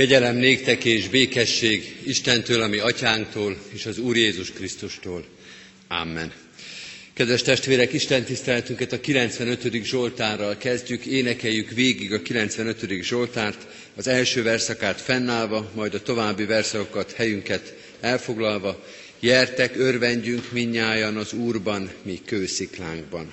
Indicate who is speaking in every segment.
Speaker 1: Kegyelem néktek és békesség Istentől, ami atyánktól és az Úr Jézus Krisztustól. Amen. Kedves testvérek, Isten tiszteletünket a 95. Zsoltárral kezdjük, énekeljük végig a 95. Zsoltárt, az első verszakát fennállva, majd a további verszakokat, helyünket elfoglalva. Jertek, örvendjünk minnyájan az Úrban, mi kősziklánkban.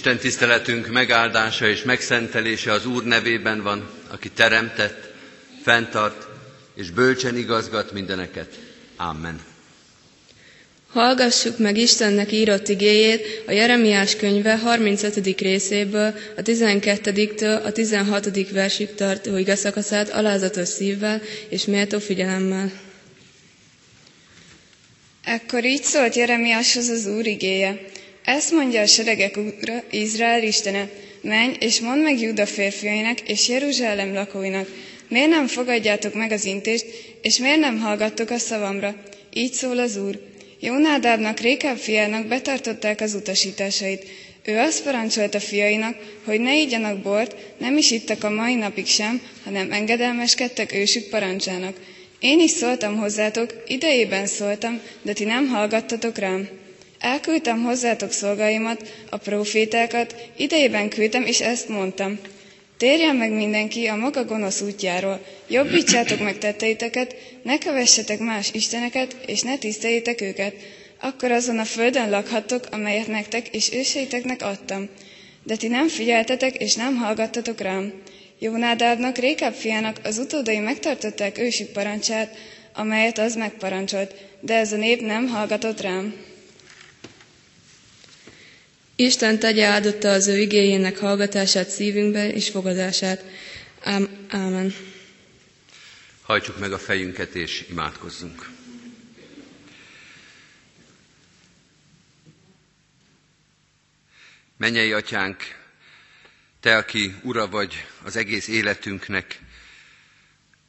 Speaker 1: Isten tiszteletünk megáldása és megszentelése az Úr nevében van, aki teremtett, fenntart és bölcsen igazgat mindeneket. Amen.
Speaker 2: Hallgassuk meg Istennek írott igéjét a Jeremiás könyve 35. részéből, a 12-től a 16. versig tartó igazszakaszát alázatos szívvel és méltó figyelemmel.
Speaker 3: Ekkor így szólt Jeremiáshoz az Úr igéje. Ezt mondja a seregek úra, Izrael Istene, menj és mondd meg Júda férfiainak és Jeruzsálem lakóinak, miért nem fogadjátok meg az intést, és miért nem hallgattok a szavamra? Így szól az Úr. Jónádábnak, Rékáb fiának betartották az utasításait. Ő azt parancsolta fiainak, hogy ne igyanak bort, nem is ittak a mai napig sem, hanem engedelmeskedtek ősük parancsának. Én is szóltam hozzátok, idejében szóltam, de ti nem hallgattatok rám. Elküldtem hozzátok szolgáimat, a profétákat, idejében küldtem, és ezt mondtam. Térjen meg mindenki a maga gonosz útjáról, jobbítsátok meg tetteiteket, ne kövessetek más isteneket, és ne tiszteljétek őket. Akkor azon a földön lakhattok, amelyet nektek és őseiteknek adtam. De ti nem figyeltetek, és nem hallgattatok rám. Jónádádnak, Rékább fiának az utódai megtartották ősi parancsát, amelyet az megparancsolt, de ez a nép nem hallgatott rám.
Speaker 2: Isten tegye áldotta az ő igényének hallgatását szívünkbe és fogadását. Ám, ámen.
Speaker 1: Hajtsuk meg a fejünket és imádkozzunk. Mennyei atyánk, te, aki ura vagy az egész életünknek,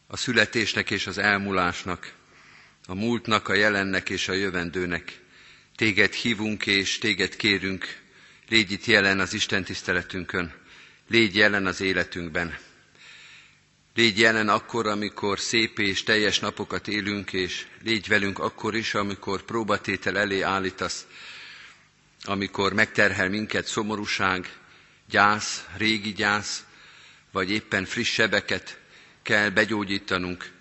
Speaker 1: a születésnek és az elmúlásnak, a múltnak, a jelennek és a jövendőnek. Téged hívunk és téged kérünk, Légy itt jelen az Isten tiszteletünkön, légy jelen az életünkben. Légy jelen akkor, amikor szép és teljes napokat élünk, és légy velünk akkor is, amikor próbatétel elé állítasz, amikor megterhel minket szomorúság, gyász, régi gyász, vagy éppen friss sebeket kell begyógyítanunk.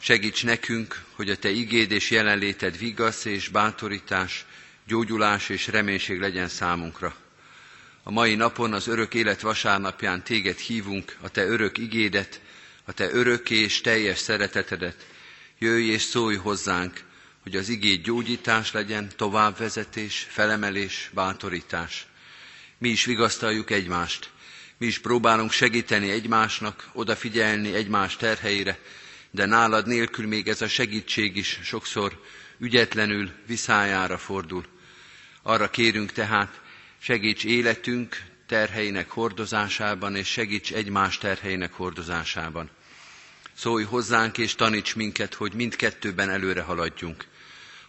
Speaker 1: Segíts nekünk, hogy a Te igéd és jelenléted vigasz és bátorítás, gyógyulás és reménység legyen számunkra. A mai napon, az örök élet vasárnapján téged hívunk, a te örök igédet, a te örök és teljes szeretetedet. Jöjj és szólj hozzánk, hogy az igéd gyógyítás legyen, továbbvezetés, felemelés, bátorítás. Mi is vigasztaljuk egymást, mi is próbálunk segíteni egymásnak, odafigyelni egymás terheire, de nálad nélkül még ez a segítség is sokszor ügyetlenül viszájára fordul. Arra kérünk tehát, Segíts életünk terheinek hordozásában, és segíts egymás terheinek hordozásában. Szólj hozzánk és taníts minket, hogy mindkettőben előre haladjunk,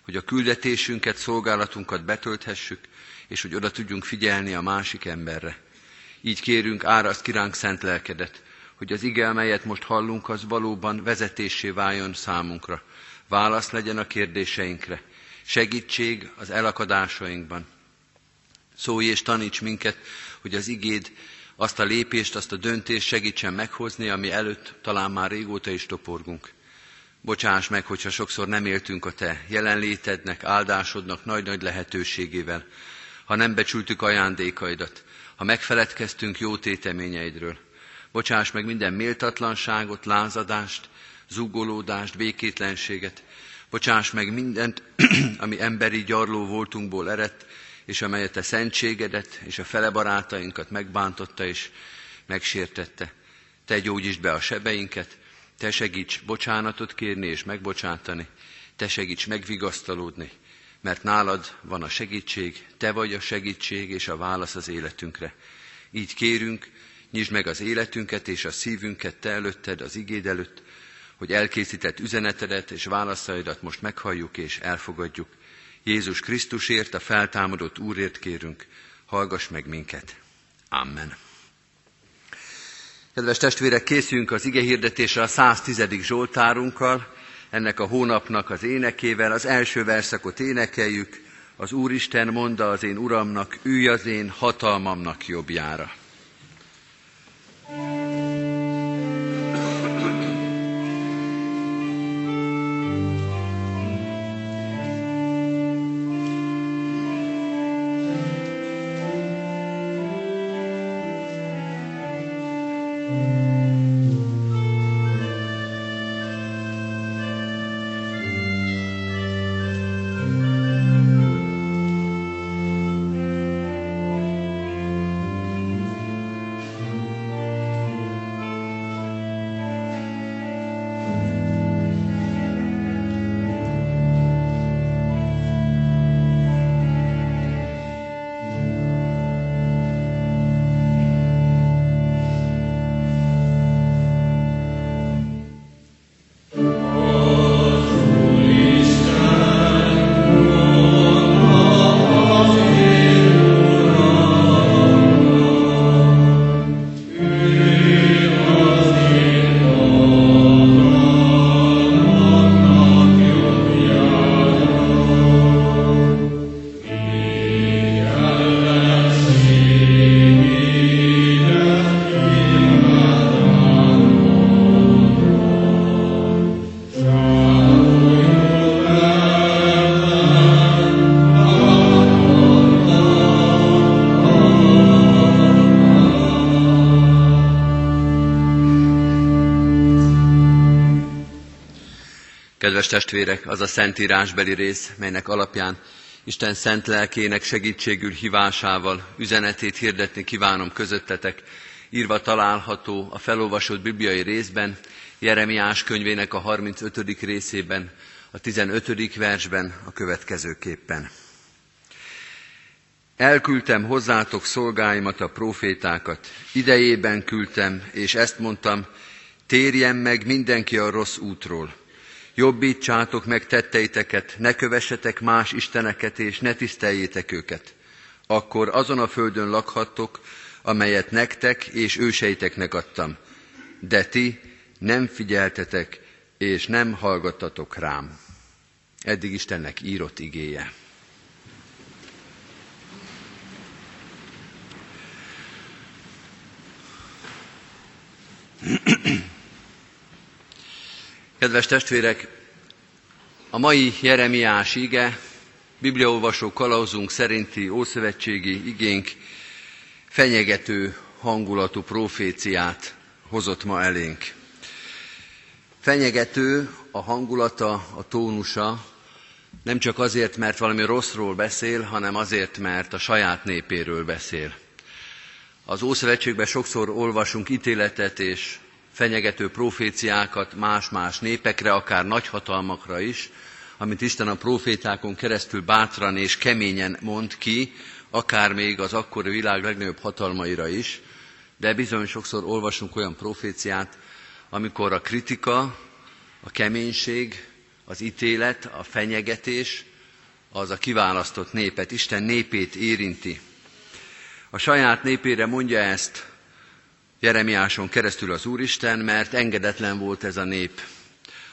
Speaker 1: hogy a küldetésünket, szolgálatunkat betölthessük, és hogy oda tudjunk figyelni a másik emberre. Így kérünk, áraszt kiránk szent lelkedet, hogy az ige, melyet most hallunk, az valóban vezetésé váljon számunkra. Válasz legyen a kérdéseinkre, segítség az elakadásainkban, Szólj és taníts minket, hogy az igéd azt a lépést, azt a döntést segítsen meghozni, ami előtt talán már régóta is toporgunk. Bocsáss meg, hogyha sokszor nem éltünk a Te jelenlétednek, áldásodnak nagy-nagy lehetőségével, ha nem becsültük ajándékaidat, ha megfeledkeztünk jó téteményeidről. Bocsáss meg minden méltatlanságot, lázadást, zúgolódást, békétlenséget. Bocsáss meg mindent, ami emberi gyarló voltunkból eredt, és amelyet a szentségedet és a fele barátainkat megbántotta és megsértette. Te gyógyítsd be a sebeinket, te segíts bocsánatot kérni és megbocsátani, te segíts megvigasztalódni, mert nálad van a segítség, te vagy a segítség és a válasz az életünkre. Így kérünk, nyisd meg az életünket és a szívünket te előtted, az igéd előtt, hogy elkészített üzenetedet és válaszaidat most meghalljuk és elfogadjuk. Jézus Krisztusért, a feltámadott Úrért kérünk, hallgass meg minket. Amen. Kedves testvérek, készülünk az ige hirdetésre a 110. Zsoltárunkkal, ennek a hónapnak az énekével. Az első verszakot énekeljük, az Úristen mondta az én Uramnak, ülj az én hatalmamnak jobbjára. Kedves testvérek, az a szentírásbeli rész, melynek alapján Isten szent lelkének segítségül hívásával üzenetét hirdetni kívánom közöttetek, írva található a felolvasott bibliai részben, Jeremiás könyvének a 35. részében, a 15. versben a következőképpen. Elküldtem hozzátok szolgáimat, a profétákat. Idejében küldtem, és ezt mondtam, térjen meg mindenki a rossz útról. Jobbítsátok meg tetteiteket, ne kövessetek más isteneket, és ne tiszteljétek őket. Akkor azon a földön lakhattok, amelyet nektek és őseiteknek adtam. De ti nem figyeltetek, és nem hallgattatok rám. Eddig Istennek írott igéje. Kedves testvérek, a mai Jeremiás ige, bibliaolvasó kalauzunk szerinti ószövetségi igénk fenyegető hangulatú proféciát hozott ma elénk. Fenyegető a hangulata, a tónusa, nem csak azért, mert valami rosszról beszél, hanem azért, mert a saját népéről beszél. Az Ószövetségben sokszor olvasunk ítéletet és fenyegető proféciákat más-más népekre, akár nagyhatalmakra is, amit Isten a profétákon keresztül bátran és keményen mond ki, akár még az akkori világ legnagyobb hatalmaira is, de bizony sokszor olvasunk olyan proféciát, amikor a kritika, a keménység, az ítélet, a fenyegetés, az a kiválasztott népet, Isten népét érinti. A saját népére mondja ezt Jeremiáson keresztül az Úristen, mert engedetlen volt ez a nép.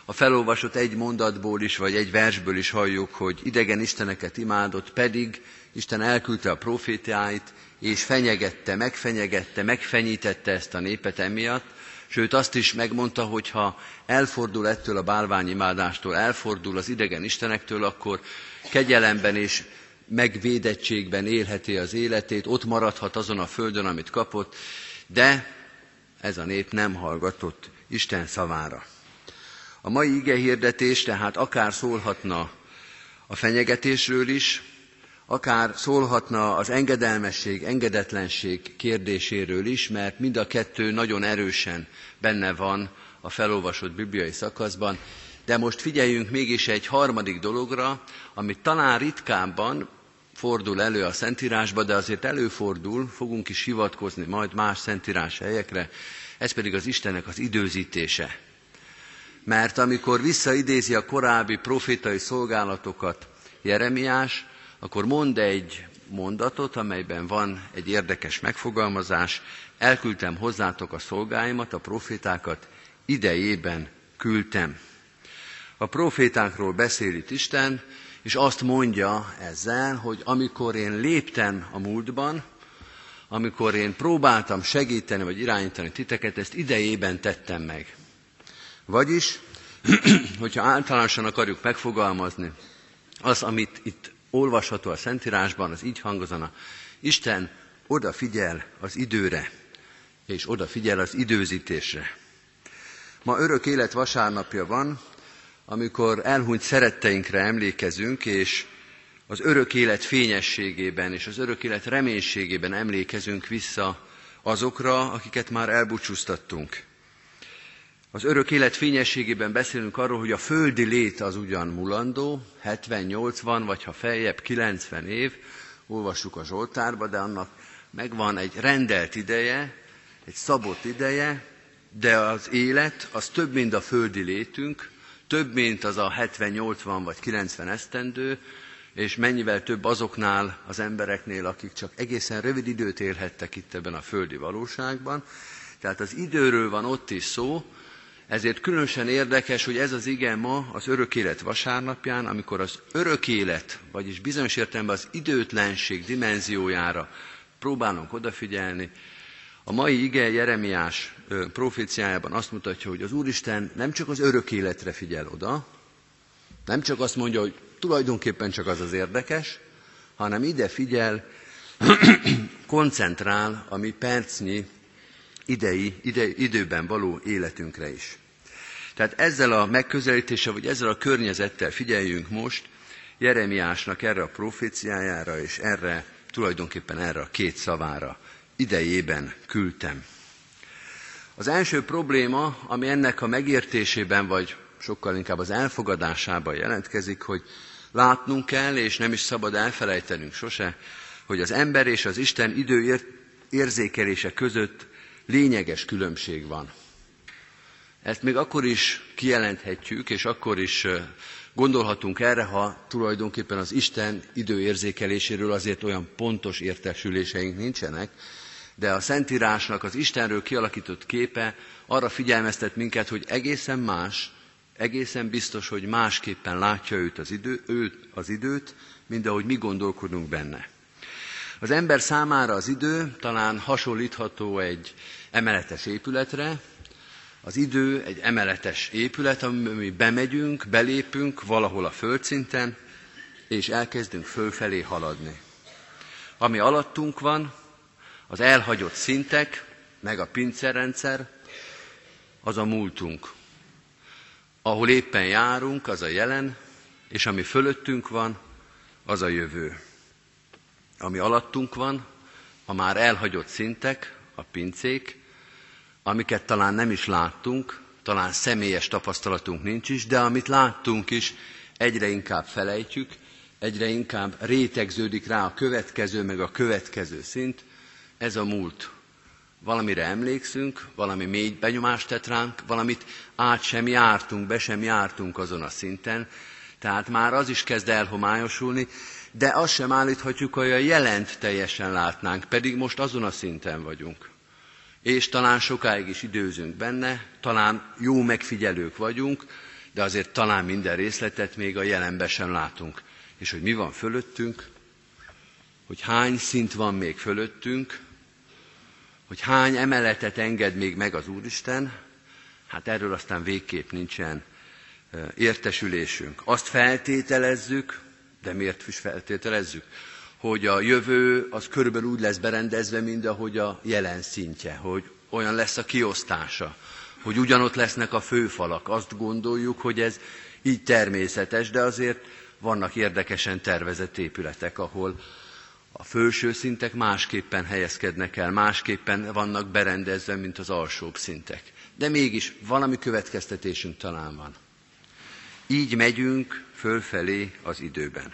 Speaker 1: A felolvasott egy mondatból is, vagy egy versből is halljuk, hogy idegen isteneket imádott, pedig Isten elküldte a profétiáit, és fenyegette, megfenyegette, megfenyítette ezt a népet emiatt, sőt azt is megmondta, hogy ha elfordul ettől a bálványimádástól, elfordul az idegen istenektől, akkor kegyelemben és megvédettségben élheti az életét, ott maradhat azon a földön, amit kapott, de ez a nép nem hallgatott Isten szavára. A mai ige hirdetés tehát akár szólhatna a fenyegetésről is, akár szólhatna az engedelmesség, engedetlenség kérdéséről is, mert mind a kettő nagyon erősen benne van a felolvasott bibliai szakaszban, de most figyeljünk mégis egy harmadik dologra, amit talán ritkábban fordul elő a Szentírásba, de azért előfordul, fogunk is hivatkozni majd más Szentírás helyekre, ez pedig az Istennek az időzítése. mert amikor visszaidézi a korábbi profétai szolgálatokat Jeremiás, akkor mond egy mondatot, amelyben van egy érdekes megfogalmazás, elküldtem hozzátok a szolgáimat, a profétákat, idejében küldtem. A profétákról beszél itt Isten, és azt mondja ezzel, hogy amikor én léptem a múltban, amikor én próbáltam segíteni vagy irányítani titeket, ezt idejében tettem meg. Vagyis, hogyha általánosan akarjuk megfogalmazni az, amit itt olvasható a Szentírásban, az így hangozana, Isten odafigyel az időre, és odafigyel az időzítésre. Ma örök élet vasárnapja van, amikor elhunyt szeretteinkre emlékezünk, és az örök élet fényességében és az örök élet reménységében emlékezünk vissza azokra, akiket már elbúcsúztattunk. Az örök élet fényességében beszélünk arról, hogy a földi lét az ugyan mulandó, 70-80 vagy ha feljebb 90 év, olvassuk a Zsoltárba, de annak megvan egy rendelt ideje, egy szabott ideje, de az élet az több, mint a földi létünk, több, mint az a 70-80 vagy 90 esztendő, és mennyivel több azoknál az embereknél, akik csak egészen rövid időt élhettek itt ebben a földi valóságban. Tehát az időről van ott is szó, ezért különösen érdekes, hogy ez az igen ma az örök élet vasárnapján, amikor az örök élet, vagyis bizonyos értelemben az időtlenség dimenziójára próbálunk odafigyelni, a mai ige Jeremiás proféciájában azt mutatja, hogy az Úristen nem csak az örök életre figyel oda, nem csak azt mondja, hogy tulajdonképpen csak az az érdekes, hanem ide figyel, koncentrál a mi percnyi idei, ide, időben való életünkre is. Tehát ezzel a megközelítéssel, vagy ezzel a környezettel figyeljünk most Jeremiásnak erre a proféciájára, és erre, tulajdonképpen erre a két szavára idejében küldtem. Az első probléma, ami ennek a megértésében, vagy sokkal inkább az elfogadásában jelentkezik, hogy látnunk kell, és nem is szabad elfelejtenünk sose, hogy az ember és az Isten idő érzékelése között lényeges különbség van. Ezt még akkor is kijelenthetjük, és akkor is gondolhatunk erre, ha tulajdonképpen az Isten időérzékeléséről azért olyan pontos értesüléseink nincsenek, de a Szentírásnak az Istenről kialakított képe arra figyelmeztet minket, hogy egészen más, egészen biztos, hogy másképpen látja őt az, idő, őt az időt, mint ahogy mi gondolkodunk benne. Az ember számára az idő talán hasonlítható egy emeletes épületre, az idő egy emeletes épület, ami bemegyünk, belépünk valahol a földszinten, és elkezdünk fölfelé haladni. Ami alattunk van, az elhagyott szintek, meg a pincerrendszer, az a múltunk. Ahol éppen járunk, az a jelen, és ami fölöttünk van, az a jövő. Ami alattunk van, a már elhagyott szintek, a pincék, amiket talán nem is láttunk, talán személyes tapasztalatunk nincs is, de amit láttunk is, egyre inkább felejtjük, egyre inkább rétegződik rá a következő, meg a következő szint, ez a múlt. Valamire emlékszünk, valami mély benyomást tett ránk, valamit át sem jártunk, be sem jártunk azon a szinten, tehát már az is kezd elhomályosulni, de azt sem állíthatjuk, hogy a jelent teljesen látnánk, pedig most azon a szinten vagyunk. És talán sokáig is időzünk benne, talán jó megfigyelők vagyunk, de azért talán minden részletet még a jelenbe sem látunk. És hogy mi van fölöttünk, hogy hány szint van még fölöttünk, hogy hány emeletet enged még meg az Úristen, hát erről aztán végképp nincsen értesülésünk. Azt feltételezzük, de miért is feltételezzük? Hogy a jövő az körülbelül úgy lesz berendezve, mint ahogy a jelen szintje, hogy olyan lesz a kiosztása, hogy ugyanott lesznek a főfalak. Azt gondoljuk, hogy ez így természetes, de azért vannak érdekesen tervezett épületek, ahol a felső szintek másképpen helyezkednek el, másképpen vannak berendezve, mint az alsóbb szintek. De mégis valami következtetésünk talán van. Így megyünk fölfelé az időben.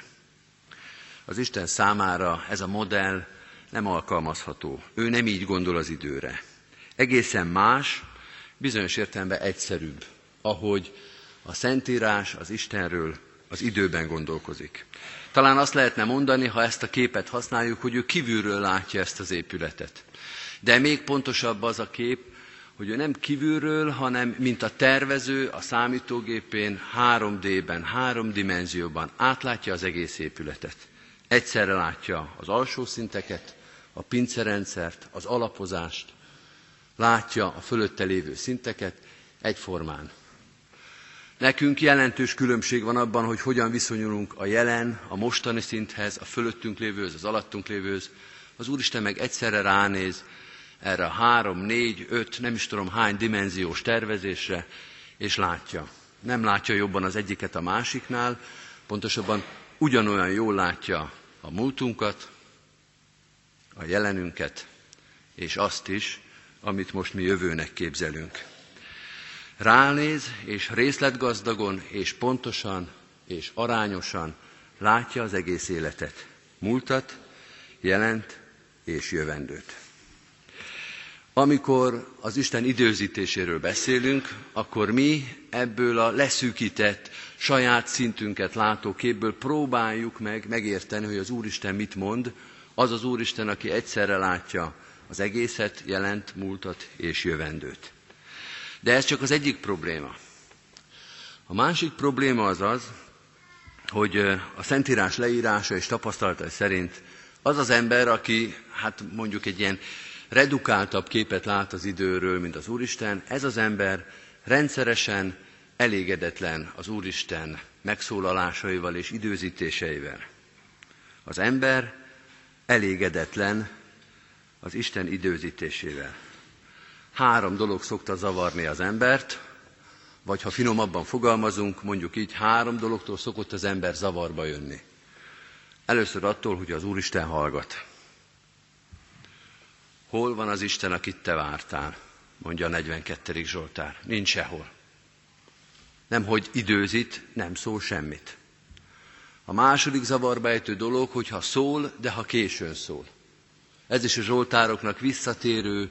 Speaker 1: Az Isten számára ez a modell nem alkalmazható. Ő nem így gondol az időre. Egészen más, bizonyos értelemben egyszerűbb ahogy a Szentírás az Istenről az időben gondolkozik. Talán azt lehetne mondani, ha ezt a képet használjuk, hogy ő kívülről látja ezt az épületet. De még pontosabb az a kép, hogy ő nem kívülről, hanem mint a tervező a számítógépén 3D-ben, három dimenzióban átlátja az egész épületet. Egyszerre látja az alsó szinteket, a pincerendszert, az alapozást, látja a fölötte lévő szinteket egyformán. Nekünk jelentős különbség van abban, hogy hogyan viszonyulunk a jelen, a mostani szinthez, a fölöttünk lévőhöz, az alattunk lévőhöz. Az Úristen meg egyszerre ránéz erre a három, négy, öt, nem is tudom hány dimenziós tervezésre, és látja. Nem látja jobban az egyiket a másiknál, pontosabban ugyanolyan jól látja a múltunkat, a jelenünket, és azt is, amit most mi jövőnek képzelünk. Ránéz, és részletgazdagon, és pontosan, és arányosan látja az egész életet. Múltat, jelent és jövendőt. Amikor az Isten időzítéséről beszélünk, akkor mi ebből a leszűkített, saját szintünket látó képből próbáljuk meg megérteni, hogy az Úristen mit mond, az az Úristen, aki egyszerre látja az egészet, jelent múltat és jövendőt. De ez csak az egyik probléma. A másik probléma az az, hogy a Szentírás leírása és tapasztalata szerint az az ember, aki hát mondjuk egy ilyen redukáltabb képet lát az időről, mint az Úristen, ez az ember rendszeresen elégedetlen az Úristen megszólalásaival és időzítéseivel. Az ember elégedetlen az Isten időzítésével. Három dolog szokta zavarni az embert, vagy ha finomabban fogalmazunk, mondjuk így, három dologtól szokott az ember zavarba jönni. Először attól, hogy az Úristen hallgat. Hol van az Isten, akit te vártál? mondja a 42. Zsoltár. Nincs sehol. Nem, hogy időzít, nem szól semmit. A második zavarba ejtő dolog, hogyha szól, de ha későn szól. Ez is a Zsoltároknak visszatérő,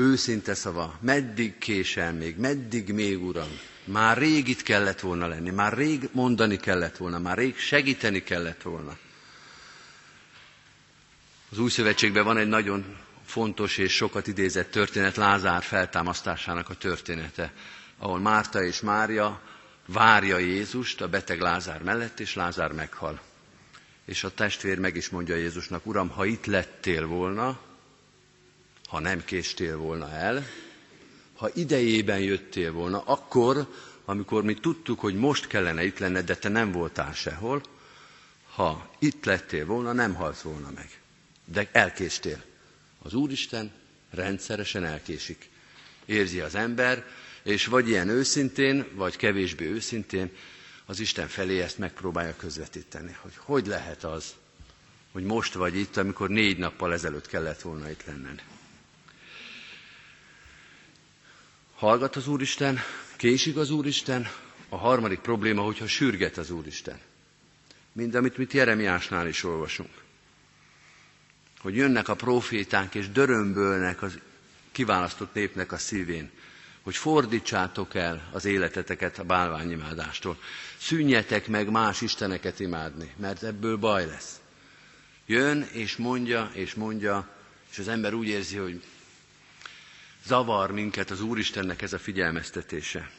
Speaker 1: őszinte szava. Meddig késel még, meddig még, Uram? Már rég itt kellett volna lenni, már rég mondani kellett volna, már rég segíteni kellett volna. Az új szövetségben van egy nagyon fontos és sokat idézett történet, Lázár feltámasztásának a története, ahol Márta és Mária várja Jézust a beteg Lázár mellett, és Lázár meghal. És a testvér meg is mondja Jézusnak, Uram, ha itt lettél volna, ha nem késtél volna el, ha idejében jöttél volna, akkor, amikor mi tudtuk, hogy most kellene itt lenned, de te nem voltál sehol, ha itt lettél volna, nem halsz volna meg. De elkéstél. Az Úristen rendszeresen elkésik. Érzi az ember, és vagy ilyen őszintén, vagy kevésbé őszintén az Isten felé ezt megpróbálja közvetíteni, hogy hogy lehet az, hogy most vagy itt, amikor négy nappal ezelőtt kellett volna itt lenned. Hallgat az Úristen, késik az Úristen, a harmadik probléma, hogyha sürget az Úristen. Mind amit mit Jeremiásnál is olvasunk. Hogy jönnek a proféták és dörömbölnek az kiválasztott népnek a szívén hogy fordítsátok el az életeteket a bálványimádástól. Szűnjetek meg más isteneket imádni, mert ebből baj lesz. Jön és mondja, és mondja, és az ember úgy érzi, hogy zavar minket az Úristennek ez a figyelmeztetése.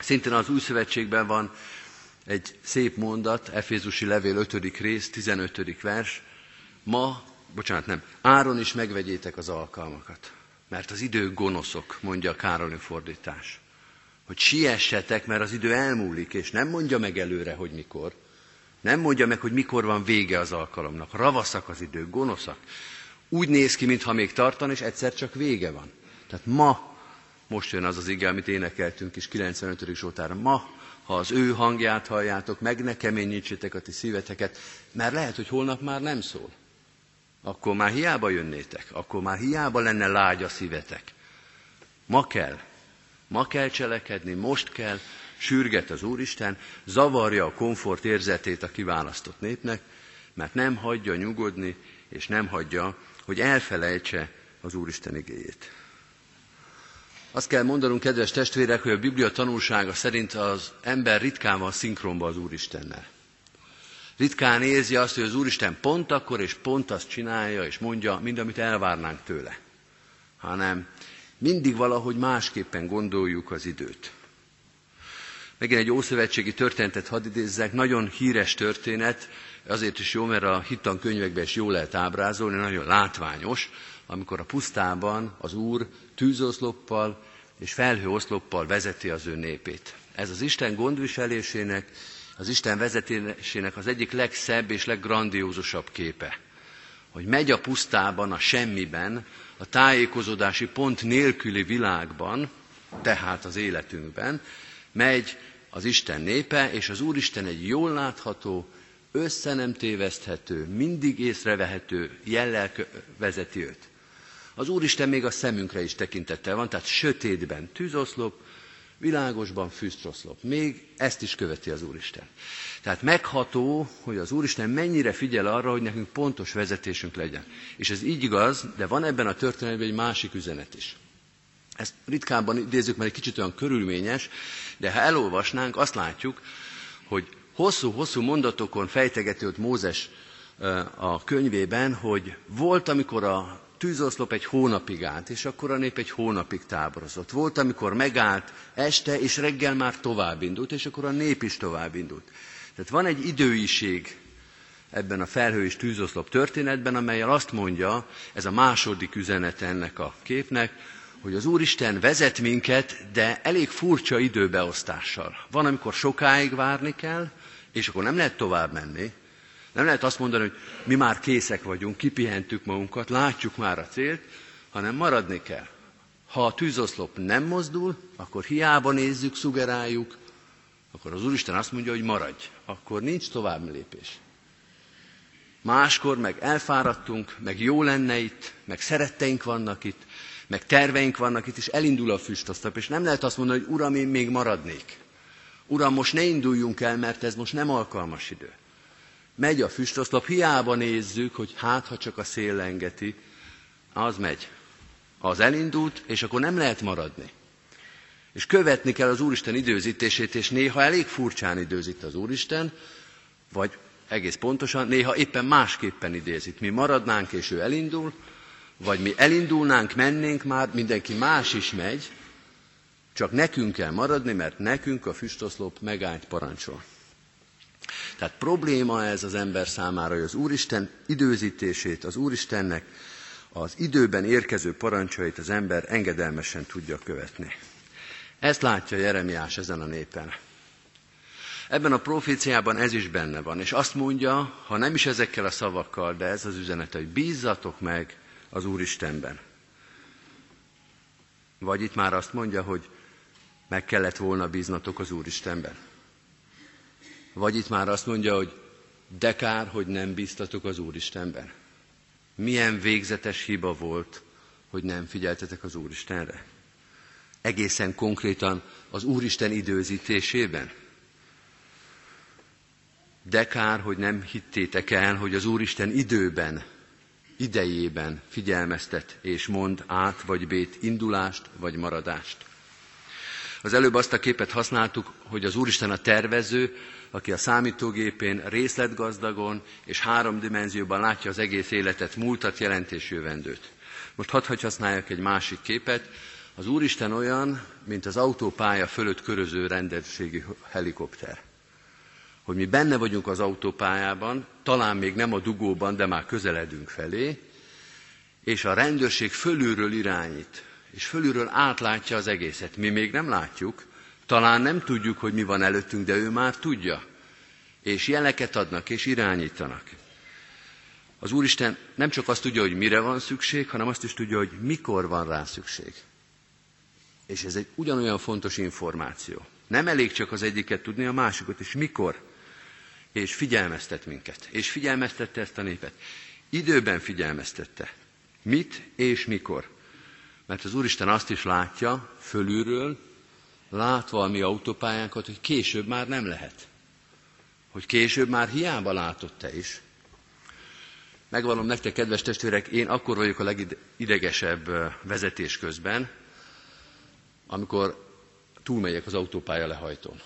Speaker 1: Szintén az Új Szövetségben van egy szép mondat, Efézusi levél 5. rész, 15. vers. Ma, bocsánat, nem, áron is megvegyétek az alkalmakat mert az idő gonoszok, mondja a Károlyi fordítás. Hogy siessetek, mert az idő elmúlik, és nem mondja meg előre, hogy mikor. Nem mondja meg, hogy mikor van vége az alkalomnak. Ravaszak az idő, gonoszak. Úgy néz ki, mintha még tartan, és egyszer csak vége van. Tehát ma, most jön az az ige, amit énekeltünk is 95. Zsoltára. Ma, ha az ő hangját halljátok, meg ne keményítsétek a ti szíveteket, mert lehet, hogy holnap már nem szól akkor már hiába jönnétek, akkor már hiába lenne lágy a szívetek. Ma kell, ma kell cselekedni, most kell, sürget az Úristen, zavarja a komfort érzetét a kiválasztott népnek, mert nem hagyja nyugodni, és nem hagyja, hogy elfelejtse az Úristen igéjét. Azt kell mondanunk, kedves testvérek, hogy a Biblia tanulsága szerint az ember ritkán van szinkronba az Úristennel. Ritkán érzi azt, hogy az Úristen pont akkor és pont azt csinálja és mondja, mind amit elvárnánk tőle. Hanem mindig valahogy másképpen gondoljuk az időt. Megint egy ószövetségi történetet hadd idézzek, nagyon híres történet, azért is jó, mert a hittan könyvekben is jól lehet ábrázolni, nagyon látványos, amikor a pusztában az Úr tűzoszloppal és felhőoszloppal vezeti az ő népét. Ez az Isten gondviselésének, az Isten vezetésének az egyik legszebb és leggrandiózusabb képe. Hogy megy a pusztában, a semmiben, a tájékozódási pont nélküli világban, tehát az életünkben, megy az Isten népe, és az Úristen egy jól látható, össze nem téveszthető, mindig észrevehető jellel vezeti őt. Az Úristen még a szemünkre is tekintettel van, tehát sötétben tűzoszlop, világosban füstroszlop. Még ezt is követi az Úristen. Tehát megható, hogy az Úristen mennyire figyel arra, hogy nekünk pontos vezetésünk legyen. És ez így igaz, de van ebben a történetben egy másik üzenet is. Ezt ritkábban idézzük, mert egy kicsit olyan körülményes, de ha elolvasnánk, azt látjuk, hogy hosszú-hosszú mondatokon fejtegeti ott Mózes a könyvében, hogy volt, amikor a tűzoszlop egy hónapig állt, és akkor a nép egy hónapig táborozott. Volt, amikor megállt este, és reggel már tovább indult, és akkor a nép is tovább indult. Tehát van egy időiség ebben a felhő és tűzoszlop történetben, amelyel azt mondja, ez a második üzenet ennek a képnek, hogy az Úristen vezet minket, de elég furcsa időbeosztással. Van, amikor sokáig várni kell, és akkor nem lehet tovább menni, nem lehet azt mondani, hogy mi már készek vagyunk, kipihentük magunkat, látjuk már a célt, hanem maradni kell. Ha a tűzoszlop nem mozdul, akkor hiába nézzük, szugeráljuk, akkor az Úristen azt mondja, hogy maradj, akkor nincs tovább lépés. Máskor meg elfáradtunk, meg jó lenne itt, meg szeretteink vannak itt, meg terveink vannak itt, és elindul a füstosztap, és nem lehet azt mondani, hogy Uram, én még maradnék. Uram, most ne induljunk el, mert ez most nem alkalmas idő megy a füstoszlop, hiába nézzük, hogy hát, ha csak a szél lengeti, az megy. Az elindult, és akkor nem lehet maradni. És követni kell az Úristen időzítését, és néha elég furcsán időzít az Úristen, vagy egész pontosan, néha éppen másképpen idézít. Mi maradnánk, és ő elindul, vagy mi elindulnánk, mennénk már, mindenki más is megy, csak nekünk kell maradni, mert nekünk a füstoszlop megállt parancsol. Tehát probléma ez az ember számára, hogy az Úristen időzítését, az Úristennek az időben érkező parancsait az ember engedelmesen tudja követni. Ezt látja Jeremiás ezen a népen. Ebben a proféciában ez is benne van, és azt mondja, ha nem is ezekkel a szavakkal, de ez az üzenet, hogy bízzatok meg az Úristenben. Vagy itt már azt mondja, hogy meg kellett volna bíznatok az Úristenben. Vagy itt már azt mondja, hogy de kár, hogy nem bíztatok az Úristenben. Milyen végzetes hiba volt, hogy nem figyeltetek az Úristenre. Egészen konkrétan az Úristen időzítésében. De kár, hogy nem hittétek el, hogy az Úristen időben, idejében figyelmeztet és mond át vagy bét indulást vagy maradást. Az előbb azt a képet használtuk, hogy az Úristen a tervező, aki a számítógépén részletgazdagon és három dimenzióban látja az egész életet, múltat, jelent és jövendőt. Most hadd használjak egy másik képet. Az Úristen olyan, mint az autópálya fölött köröző rendőrségi helikopter. Hogy mi benne vagyunk az autópályában, talán még nem a dugóban, de már közeledünk felé, és a rendőrség fölülről irányít, és fölülről átlátja az egészet. Mi még nem látjuk, talán nem tudjuk, hogy mi van előttünk, de ő már tudja. És jeleket adnak, és irányítanak. Az Úristen nem csak azt tudja, hogy mire van szükség, hanem azt is tudja, hogy mikor van rá szükség. És ez egy ugyanolyan fontos információ. Nem elég csak az egyiket tudni, a másikat is mikor. És figyelmeztet minket. És figyelmeztette ezt a népet. Időben figyelmeztette. Mit és mikor. Mert az Úristen azt is látja fölülről, látva a mi autópályánkat, hogy később már nem lehet. Hogy később már hiába látott te is. Megvallom nektek, kedves testvérek, én akkor vagyok a legidegesebb vezetés közben, amikor túlmegyek az autópálya lehajtón.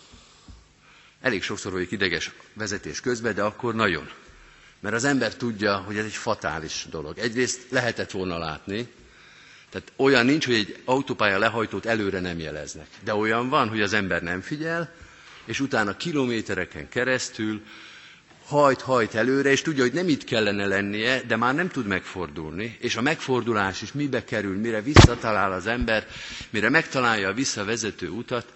Speaker 1: Elég sokszor vagyok ideges vezetés közben, de akkor nagyon. Mert az ember tudja, hogy ez egy fatális dolog. Egyrészt lehetett volna látni, tehát olyan nincs, hogy egy autópálya lehajtót előre nem jeleznek. De olyan van, hogy az ember nem figyel, és utána kilométereken keresztül hajt, hajt előre, és tudja, hogy nem itt kellene lennie, de már nem tud megfordulni, és a megfordulás is mibe kerül, mire visszatalál az ember, mire megtalálja a visszavezető utat.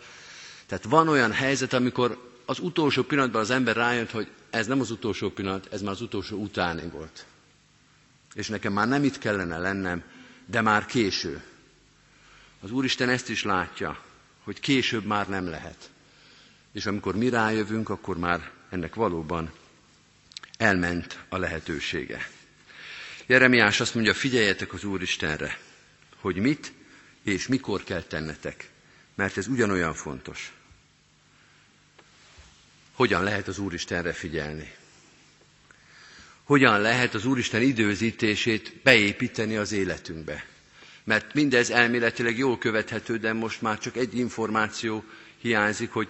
Speaker 1: Tehát van olyan helyzet, amikor az utolsó pillanatban az ember rájön, hogy ez nem az utolsó pillanat, ez már az utolsó utáni volt. És nekem már nem itt kellene lennem, de már késő. Az Úristen ezt is látja, hogy később már nem lehet. És amikor mi rájövünk, akkor már ennek valóban elment a lehetősége. Jeremiás azt mondja, figyeljetek az Úristenre, hogy mit és mikor kell tennetek, mert ez ugyanolyan fontos. Hogyan lehet az Úristenre figyelni? Hogyan lehet az Úristen időzítését beépíteni az életünkbe? Mert mindez elméletileg jól követhető, de most már csak egy információ hiányzik, hogy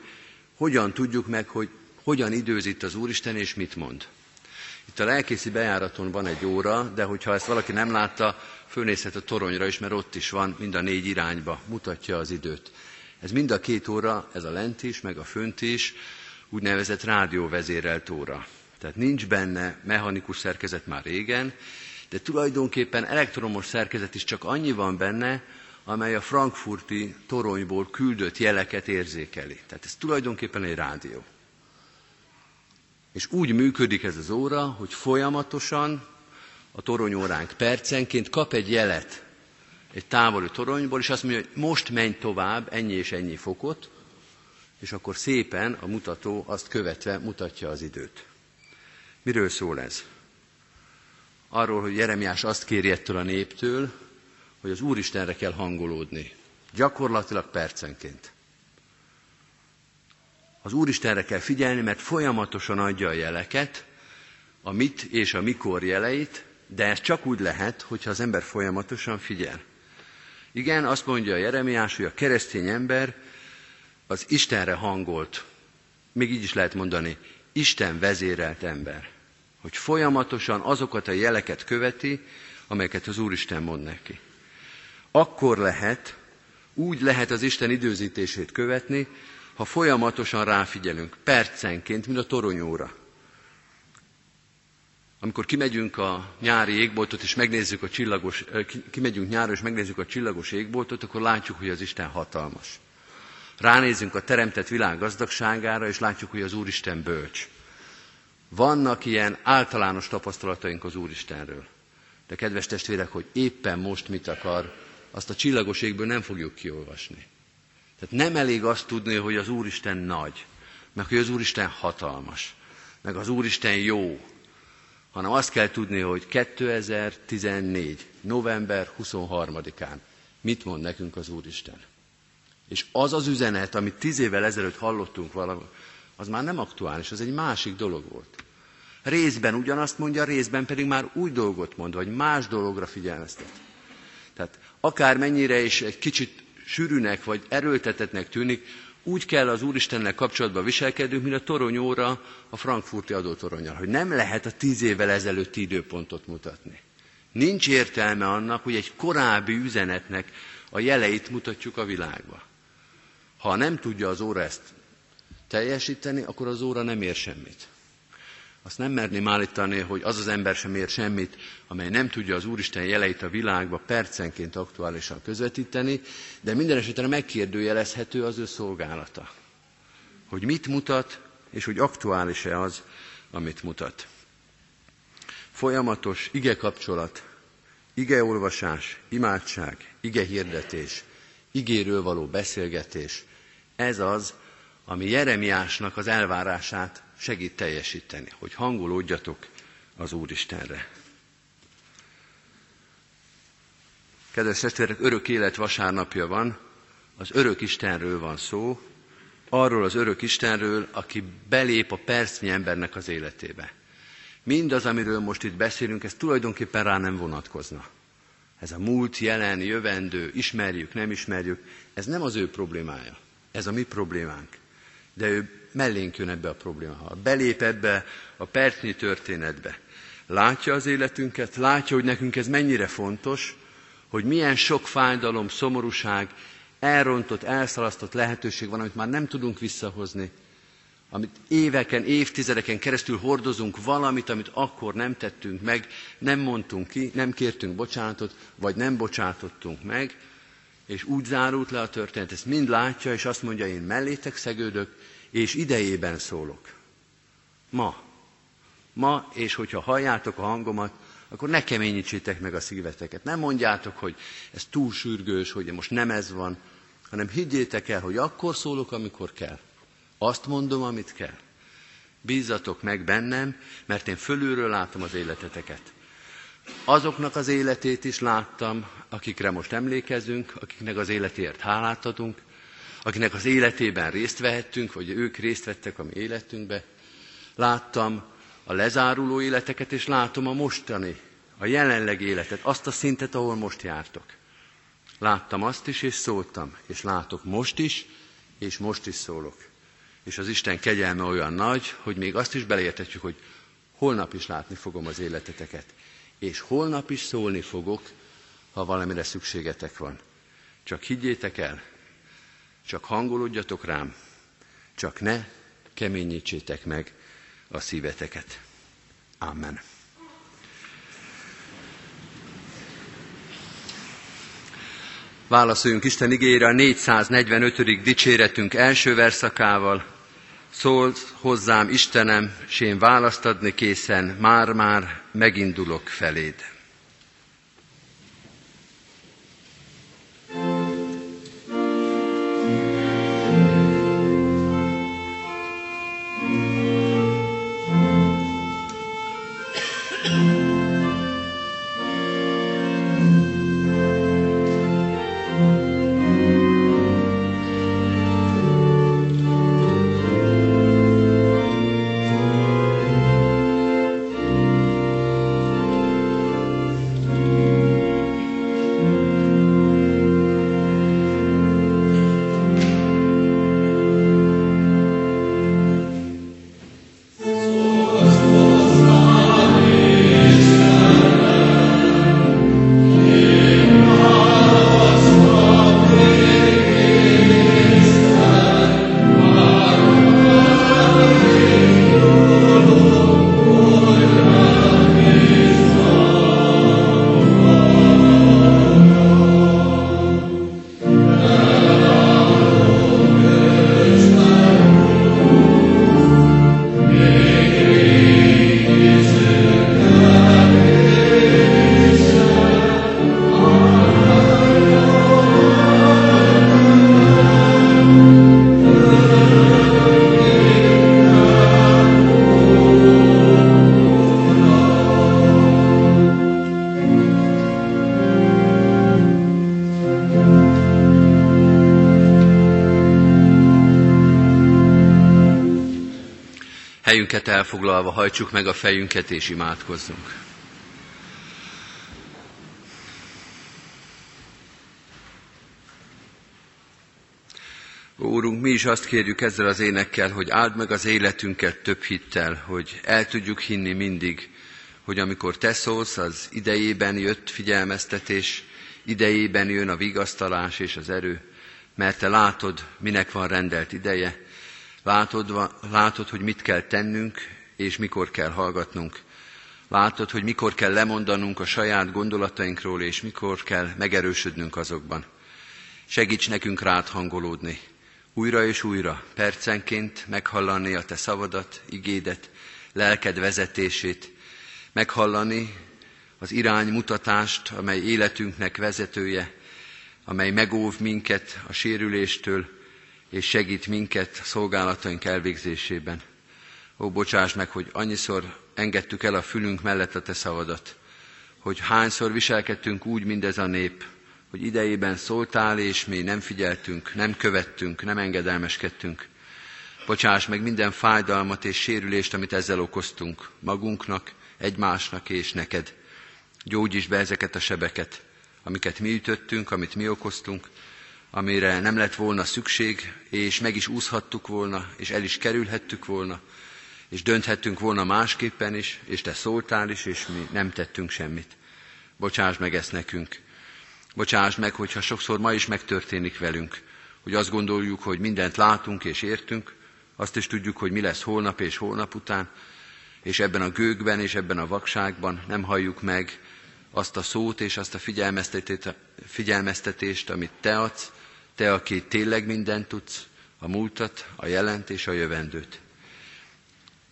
Speaker 1: hogyan tudjuk meg, hogy hogyan időzít az Úristen és mit mond. Itt a lelkészi bejáraton van egy óra, de hogyha ezt valaki nem látta, fölnézhet a toronyra is, mert ott is van, mind a négy irányba, mutatja az időt. Ez mind a két óra, ez a lent is, meg a fönt is, úgynevezett rádióvezérelt óra. Tehát nincs benne mechanikus szerkezet már régen, de tulajdonképpen elektromos szerkezet is csak annyi van benne, amely a frankfurti toronyból küldött jeleket érzékeli. Tehát ez tulajdonképpen egy rádió. És úgy működik ez az óra, hogy folyamatosan a toronyóránk percenként kap egy jelet egy távoli toronyból, és azt mondja, hogy most menj tovább ennyi és ennyi fokot, és akkor szépen a mutató azt követve mutatja az időt. Miről szól ez? Arról, hogy Jeremiás azt kéri ettől a néptől, hogy az Úristenre kell hangolódni. Gyakorlatilag percenként. Az Úristenre kell figyelni, mert folyamatosan adja a jeleket, a mit és a mikor jeleit, de ez csak úgy lehet, hogyha az ember folyamatosan figyel. Igen, azt mondja a Jeremiás, hogy a keresztény ember az Istenre hangolt, még így is lehet mondani, Isten vezérelt ember. Hogy folyamatosan azokat a jeleket követi, amelyeket az Úristen mond neki. Akkor lehet, úgy lehet az Isten időzítését követni, ha folyamatosan ráfigyelünk, percenként, mint a toronyóra. Amikor kimegyünk a nyári égboltot, és megnézzük a csillagos, kimegyünk nyára, és megnézzük a csillagos égboltot, akkor látjuk, hogy az Isten hatalmas. Ránézünk a teremtett világ gazdagságára, és látjuk, hogy az Úristen bölcs. Vannak ilyen általános tapasztalataink az Úristenről. De kedves testvérek, hogy éppen most mit akar, azt a csillagos égből nem fogjuk kiolvasni. Tehát nem elég azt tudni, hogy az Úristen nagy, meg hogy az Úristen hatalmas, meg az Úristen jó, hanem azt kell tudni, hogy 2014. november 23-án mit mond nekünk az Úristen. És az az üzenet, amit tíz évvel ezelőtt hallottunk az már nem aktuális, az egy másik dolog volt. Részben ugyanazt mondja, részben pedig már új dolgot mond, vagy más dologra figyelmeztet. Tehát akár mennyire is egy kicsit sűrűnek vagy erőltetetnek tűnik, úgy kell az Úristennel kapcsolatban viselkednünk, mint a toronyóra a frankfurti adótoronyal, hogy nem lehet a tíz évvel ezelőtti időpontot mutatni. Nincs értelme annak, hogy egy korábbi üzenetnek a jeleit mutatjuk a világba. Ha nem tudja az óra ezt teljesíteni, akkor az óra nem ér semmit. Azt nem merném állítani, hogy az az ember sem ér semmit, amely nem tudja az Úristen jeleit a világba percenként aktuálisan közvetíteni, de minden esetre megkérdőjelezhető az ő szolgálata. Hogy mit mutat, és hogy aktuális-e az, amit mutat. Folyamatos ige kapcsolat, igeolvasás, imádság, ige hirdetés, igéről való beszélgetés, ez az, ami Jeremiásnak az elvárását segít teljesíteni, hogy hangolódjatok az Úristenre. Kedves testvérek, örök élet vasárnapja van, az örök Istenről van szó, arról az örök Istenről, aki belép a percnyi embernek az életébe. Mindaz, amiről most itt beszélünk, ez tulajdonképpen rá nem vonatkozna. ez a múlt, jelen, jövendő, ismerjük, nem ismerjük, ez nem az ő problémája, ez a mi problémánk. De ő mellénk jön ebbe a problémába, belép ebbe a percnyi történetbe. Látja az életünket, látja, hogy nekünk ez mennyire fontos, hogy milyen sok fájdalom, szomorúság, elrontott, elszalasztott lehetőség van, amit már nem tudunk visszahozni, amit éveken, évtizedeken keresztül hordozunk valamit, amit akkor nem tettünk meg, nem mondtunk ki, nem kértünk bocsánatot, vagy nem bocsátottunk meg, és úgy zárult le a történet, ezt mind látja, és azt mondja, én mellétek szegődök, és idejében szólok. Ma. Ma, és hogyha halljátok a hangomat, akkor ne keményítsétek meg a szíveteket. Nem mondjátok, hogy ez túl sürgős, hogy most nem ez van, hanem higgyétek el, hogy akkor szólok, amikor kell. Azt mondom, amit kell. Bízzatok meg bennem, mert én fölülről látom az életeteket. Azoknak az életét is láttam, akikre most emlékezünk, akiknek az életéért hálát adunk, akinek az életében részt vehettünk, vagy ők részt vettek a mi életünkbe. Láttam a lezáruló életeket, és látom a mostani, a jelenleg életet, azt a szintet, ahol most jártok. Láttam azt is, és szóltam, és látok most is, és most is szólok. És az Isten kegyelme olyan nagy, hogy még azt is beleértetjük, hogy holnap is látni fogom az életeteket. És holnap is szólni fogok, ha valamire szükségetek van. Csak higgyétek el, csak hangolódjatok rám, csak ne keményítsétek meg a szíveteket. Amen. Válaszoljunk Isten igére a 445. dicséretünk első verszakával. Szól hozzám Istenem, s én választ adni készen, már-már megindulok feléd. Helyünket elfoglalva hajtsuk meg a fejünket és imádkozzunk. Úrunk, mi is azt kérjük ezzel az énekkel, hogy áld meg az életünket több hittel, hogy el tudjuk hinni mindig, hogy amikor Te szólsz, az idejében jött figyelmeztetés, idejében jön a vigasztalás és az erő, mert Te látod, minek van rendelt ideje, Látod, látod, hogy mit kell tennünk, és mikor kell hallgatnunk. Látod, hogy mikor kell lemondanunk a saját gondolatainkról, és mikor kell megerősödnünk azokban. Segíts nekünk rád hangolódni. Újra és újra, percenként meghallani a te szavadat, igédet, lelked vezetését, meghallani az iránymutatást, amely életünknek vezetője, amely megóv minket a sérüléstől, és segít minket szolgálataink elvégzésében. Ó, bocsáss meg, hogy annyiszor engedtük el a fülünk mellett a te szavadat, hogy hányszor viselkedtünk úgy, mint ez a nép, hogy idejében szóltál, és mi nem figyeltünk, nem követtünk, nem engedelmeskedtünk. Bocsáss meg minden fájdalmat és sérülést, amit ezzel okoztunk, magunknak, egymásnak és neked. Gyógyíts be ezeket a sebeket, amiket mi ütöttünk, amit mi okoztunk, amire nem lett volna szükség, és meg is úszhattuk volna, és el is kerülhettük volna, és dönthettünk volna másképpen is, és te szóltál is, és mi nem tettünk semmit. Bocsáss meg ezt nekünk. Bocsáss meg, hogyha sokszor ma is megtörténik velünk, hogy azt gondoljuk, hogy mindent látunk és értünk, azt is tudjuk, hogy mi lesz holnap és holnap után, és ebben a gőgben és ebben a vakságban nem halljuk meg azt a szót és azt a figyelmeztetést, amit te adsz, te, aki tényleg mindent tudsz, a múltat, a jelent és a jövendőt.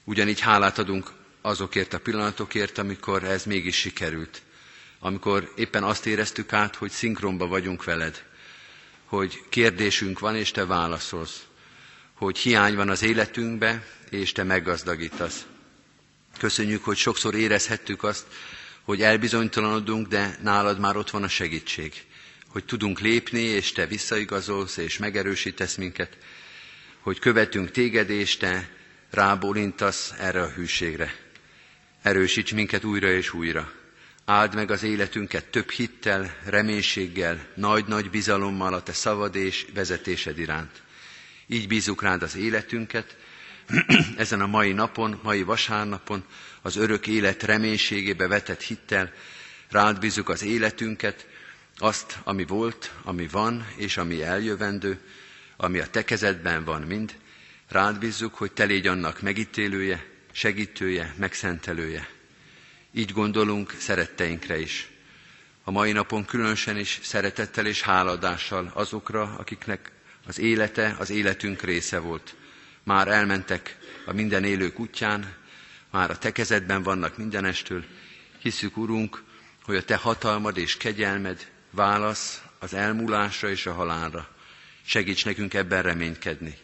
Speaker 1: Ugyanígy hálát adunk azokért a pillanatokért, amikor ez mégis sikerült. Amikor éppen azt éreztük át, hogy szinkronba vagyunk veled, hogy kérdésünk van, és te válaszolsz, hogy hiány van az életünkbe, és te meggazdagítasz. Köszönjük, hogy sokszor érezhettük azt, hogy elbizonytalanodunk, de nálad már ott van a segítség. Hogy tudunk lépni, és te visszaigazolsz, és megerősítesz minket. Hogy követünk téged, és te rábólintasz erre a hűségre. Erősíts minket újra és újra. Áld meg az életünket több hittel, reménységgel, nagy-nagy bizalommal a te szavad és vezetésed iránt. Így bízunk rád az életünket, ezen a mai napon, mai vasárnapon, az örök élet reménységébe vetett hittel, rád bízunk az életünket, azt, ami volt, ami van, és ami eljövendő, ami a te kezedben van mind, rád bízzuk, hogy te légy annak megítélője, segítője, megszentelője. Így gondolunk szeretteinkre is. A mai napon különösen is szeretettel és háladással azokra, akiknek az élete az életünk része volt. Már elmentek a minden élők útján, már a te kezedben vannak mindenestől. Hiszük, Urunk, hogy a te hatalmad és kegyelmed válasz az elmúlásra és a halálra. Segíts nekünk ebben reménykedni.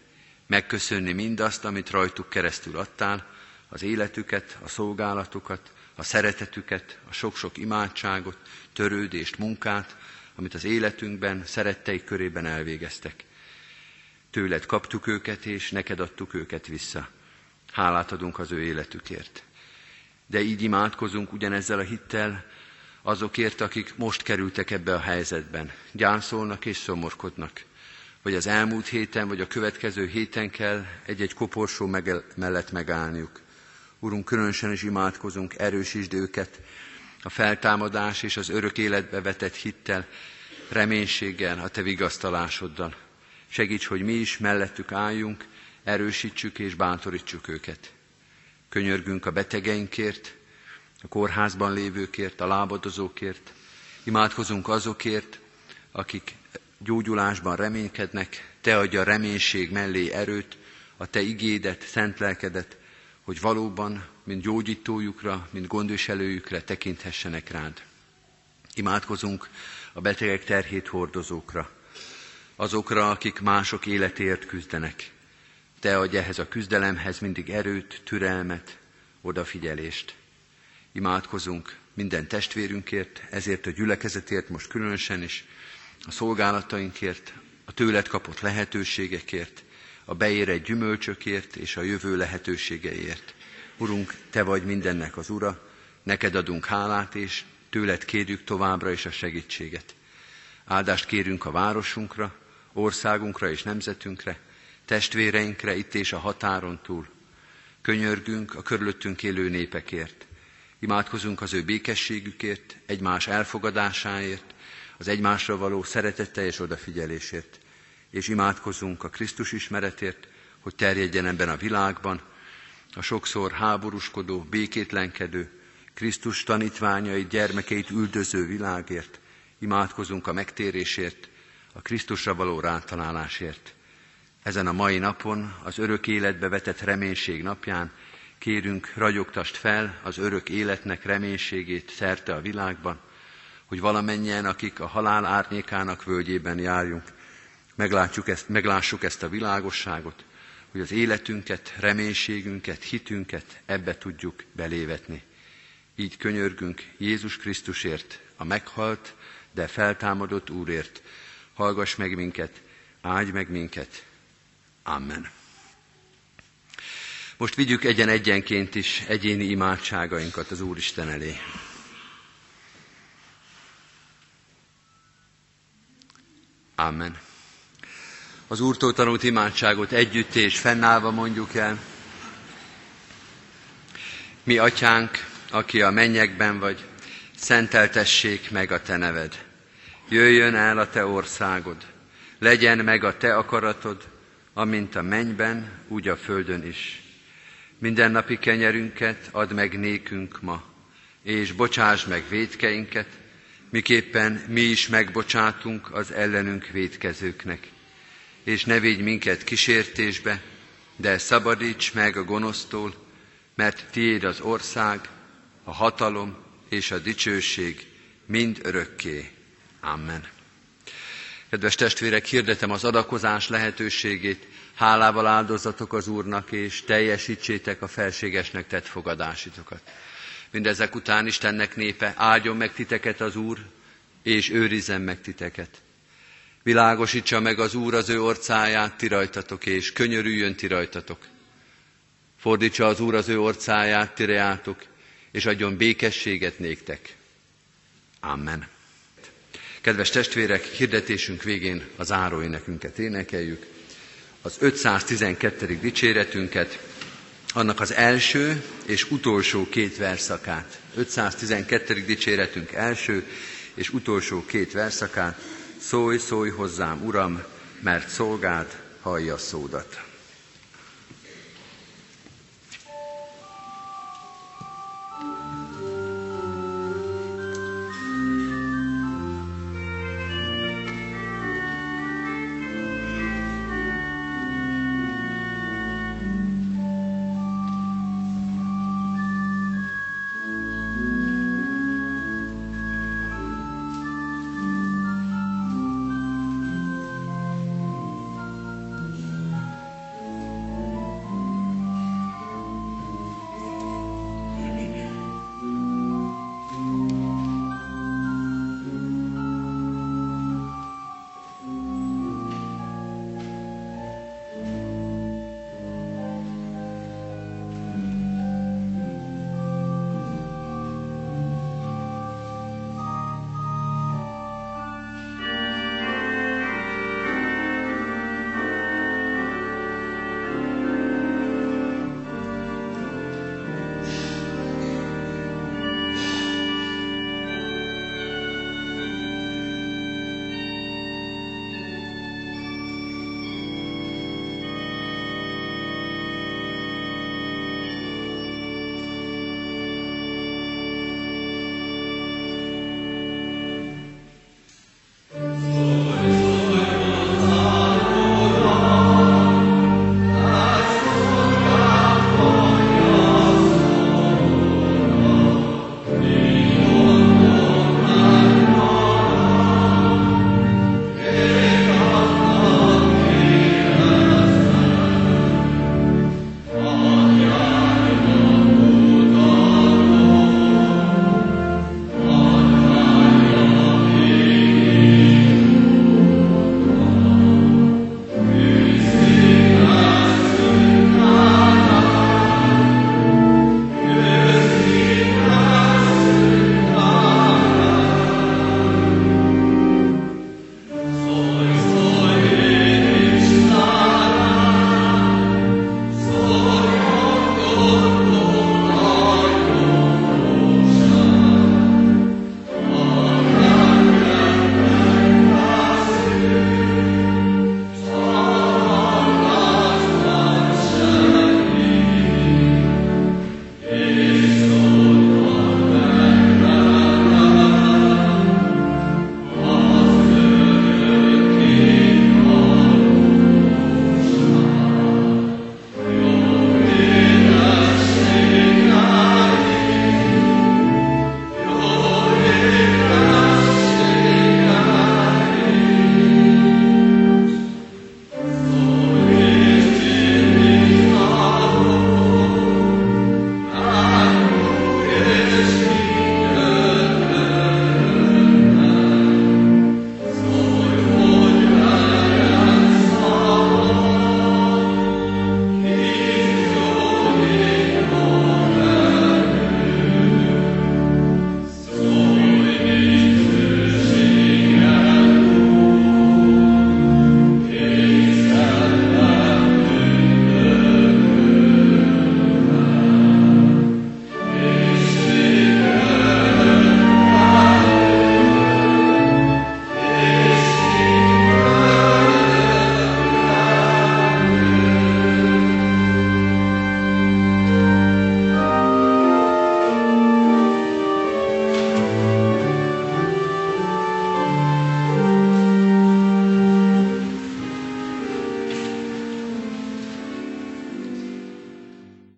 Speaker 1: Megköszönni mindazt, amit rajtuk keresztül adtál, az életüket, a szolgálatukat, a szeretetüket, a sok-sok imádságot, törődést, munkát, amit az életünkben, szeretteik körében elvégeztek. Tőled kaptuk őket, és neked adtuk őket vissza. Hálát adunk az ő életükért. De így imádkozunk ugyanezzel a hittel azokért, akik most kerültek ebbe a helyzetben. Gyászolnak és szomorkodnak. Vagy az elmúlt héten, vagy a következő héten kell egy-egy koporsó mellett megállniuk. Urunk, különösen is imádkozunk, erősítsd őket a feltámadás és az örök életbe vetett hittel, reménységgel, a Te vigasztalásoddal. Segíts, hogy mi is mellettük álljunk, erősítsük és bántorítsuk őket. Könyörgünk a betegeinkért, a kórházban lévőkért, a lábadozókért, imádkozunk azokért, akik gyógyulásban reménykednek, Te adja a reménység mellé erőt, a Te igédet, szent lelkedet, hogy valóban, mint gyógyítójukra, mint gondviselőjükre tekinthessenek rád. Imádkozunk a betegek terhét hordozókra, azokra, akik mások életért küzdenek. Te adj ehhez a küzdelemhez mindig erőt, türelmet, odafigyelést. Imádkozunk minden testvérünkért, ezért a gyülekezetért most különösen is, a szolgálatainkért, a tőled kapott lehetőségekért, a beérett gyümölcsökért és a jövő lehetőségeiért. Urunk, Te vagy mindennek az Ura, neked adunk hálát, és tőled kérjük továbbra is a segítséget. Áldást kérünk a városunkra, országunkra és nemzetünkre, testvéreinkre itt és a határon túl. Könyörgünk a körülöttünk élő népekért. Imádkozunk az ő békességükért, egymás elfogadásáért, az egymásra való szeretettel és odafigyelésért. És imádkozunk a Krisztus ismeretért, hogy terjedjen ebben a világban, a sokszor háborúskodó, békétlenkedő, Krisztus tanítványait, gyermekeit üldöző világért. Imádkozunk a megtérésért, a Krisztusra való rátalálásért. Ezen a mai napon, az örök életbe vetett reménység napján kérünk, ragyogtast fel az örök életnek reménységét szerte a világban, hogy valamennyien, akik a halál árnyékának völgyében járjunk, meglátjuk ezt, meglássuk ezt a világosságot, hogy az életünket, reménységünket, hitünket ebbe tudjuk belévetni. Így könyörgünk Jézus Krisztusért, a meghalt, de feltámadott Úrért. Hallgass meg minket, áldj meg minket. Amen. Most vigyük egyen-egyenként is egyéni imádságainkat az Úristen elé. Amen. Az Úrtól tanult imádságot együtt és fennállva mondjuk el. Mi atyánk, aki a mennyekben vagy, szenteltessék meg a te neved. Jöjjön el a te országod, legyen meg a te akaratod, amint a mennyben, úgy a földön is. Mindennapi kenyerünket add meg nékünk ma, és bocsáss meg védkeinket, miképpen mi is megbocsátunk az ellenünk védkezőknek. És ne védj minket kísértésbe, de szabadíts meg a gonosztól, mert tiéd az ország, a hatalom és a dicsőség mind örökké. Amen. Kedves testvérek, hirdetem az adakozás lehetőségét, hálával áldozatok az Úrnak, és teljesítsétek a felségesnek tett fogadásitokat. Mindezek után Istennek népe, áldjon meg titeket az Úr, és őrizzen meg titeket. Világosítsa meg az Úr az ő orcáját ti rajtatok, és könyörüljön ti rajtatok. Fordítsa az Úr az ő orcáját ti reátok, és adjon békességet néktek. Amen. Kedves testvérek, hirdetésünk végén az nekünket énekeljük. Az 512. dicséretünket, annak az első és utolsó két verszakát. 512. dicséretünk első és utolsó két verszakát. Szólj, szólj hozzám, Uram, mert szolgád hallja szódat.